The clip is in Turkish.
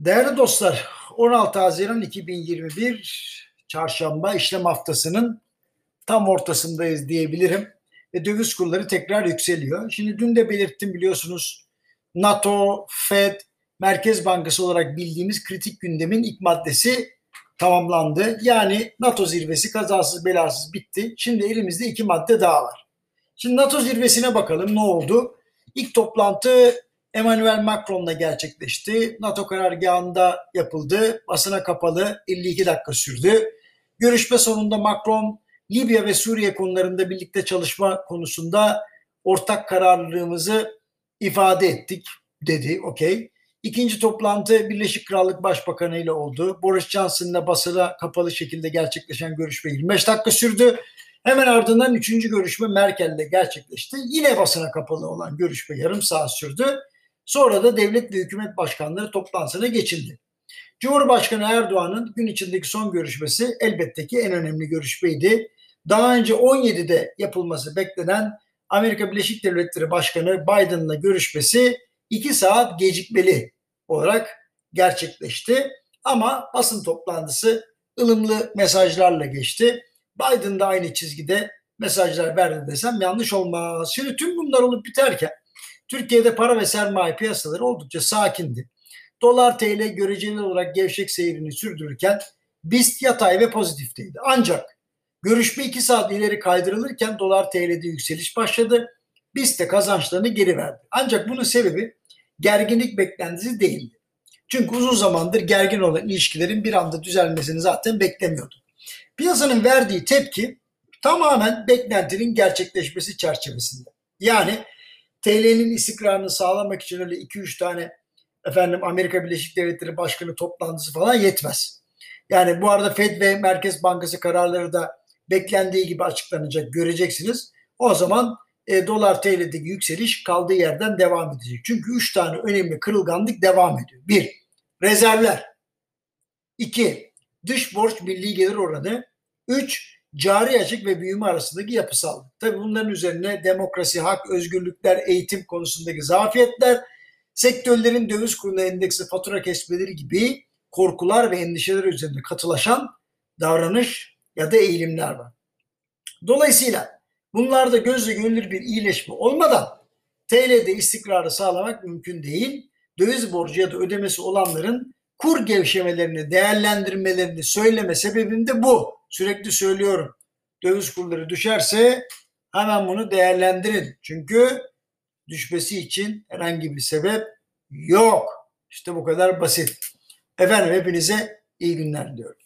Değerli dostlar, 16 Haziran 2021 Çarşamba işlem haftasının tam ortasındayız diyebilirim. Ve döviz kurları tekrar yükseliyor. Şimdi dün de belirttim biliyorsunuz NATO, Fed, Merkez Bankası olarak bildiğimiz kritik gündemin ilk maddesi tamamlandı. Yani NATO zirvesi kazasız belasız bitti. Şimdi elimizde iki madde daha var. Şimdi NATO zirvesine bakalım ne oldu? İlk toplantı Emmanuel Macron'la gerçekleşti. NATO karargahında yapıldı. Basına kapalı 52 dakika sürdü. Görüşme sonunda Macron Libya ve Suriye konularında birlikte çalışma konusunda ortak kararlılığımızı ifade ettik dedi. Okey. İkinci toplantı Birleşik Krallık Başbakanı ile oldu. Boris Johnson'la basına kapalı şekilde gerçekleşen görüşme 25 dakika sürdü. Hemen ardından üçüncü görüşme Merkel'le gerçekleşti. Yine basına kapalı olan görüşme yarım saat sürdü. Sonra da devlet ve hükümet başkanları toplantısına geçildi. Cumhurbaşkanı Erdoğan'ın gün içindeki son görüşmesi elbette ki en önemli görüşmeydi. Daha önce 17'de yapılması beklenen Amerika Birleşik Devletleri Başkanı Biden'la görüşmesi 2 saat gecikmeli olarak gerçekleşti. Ama basın toplantısı ılımlı mesajlarla geçti. Biden da aynı çizgide mesajlar verdi desem yanlış olmaz. Şimdi tüm bunlar olup biterken Türkiye'de para ve sermaye piyasaları oldukça sakindi. Dolar TL göreceli olarak gevşek seyrini sürdürürken BIST yatay ve pozitifteydi. Ancak görüşme 2 saat ileri kaydırılırken dolar TL'de yükseliş başladı. BIST de kazançlarını geri verdi. Ancak bunun sebebi gerginlik beklentisi değildi. Çünkü uzun zamandır gergin olan ilişkilerin bir anda düzelmesini zaten beklemiyordu. Piyasanın verdiği tepki tamamen beklentinin gerçekleşmesi çerçevesinde. Yani TL'nin istikrarını sağlamak için öyle 2-3 tane efendim Amerika Birleşik Devletleri Başkanı toplantısı falan yetmez. Yani bu arada Fed ve Merkez Bankası kararları da beklendiği gibi açıklanacak göreceksiniz. O zaman e, dolar TL'deki yükseliş kaldığı yerden devam edecek. Çünkü 3 tane önemli kırılganlık devam ediyor. 1. Rezervler. 2. Dış borç milli gelir oranı. 3 cari açık ve büyüme arasındaki yapısal. Tabii bunların üzerine demokrasi, hak, özgürlükler, eğitim konusundaki zafiyetler, sektörlerin döviz kuruna endeksi fatura kesmeleri gibi korkular ve endişeler üzerine katılaşan davranış ya da eğilimler var. Dolayısıyla bunlarda gözle görülür bir iyileşme olmadan TL'de istikrarı sağlamak mümkün değil. Döviz borcu ya da ödemesi olanların kur gevşemelerini, değerlendirmelerini söyleme sebebim de bu sürekli söylüyorum. Döviz kurları düşerse hemen bunu değerlendirin. Çünkü düşmesi için herhangi bir sebep yok. İşte bu kadar basit. Efendim hepinize iyi günler diliyorum.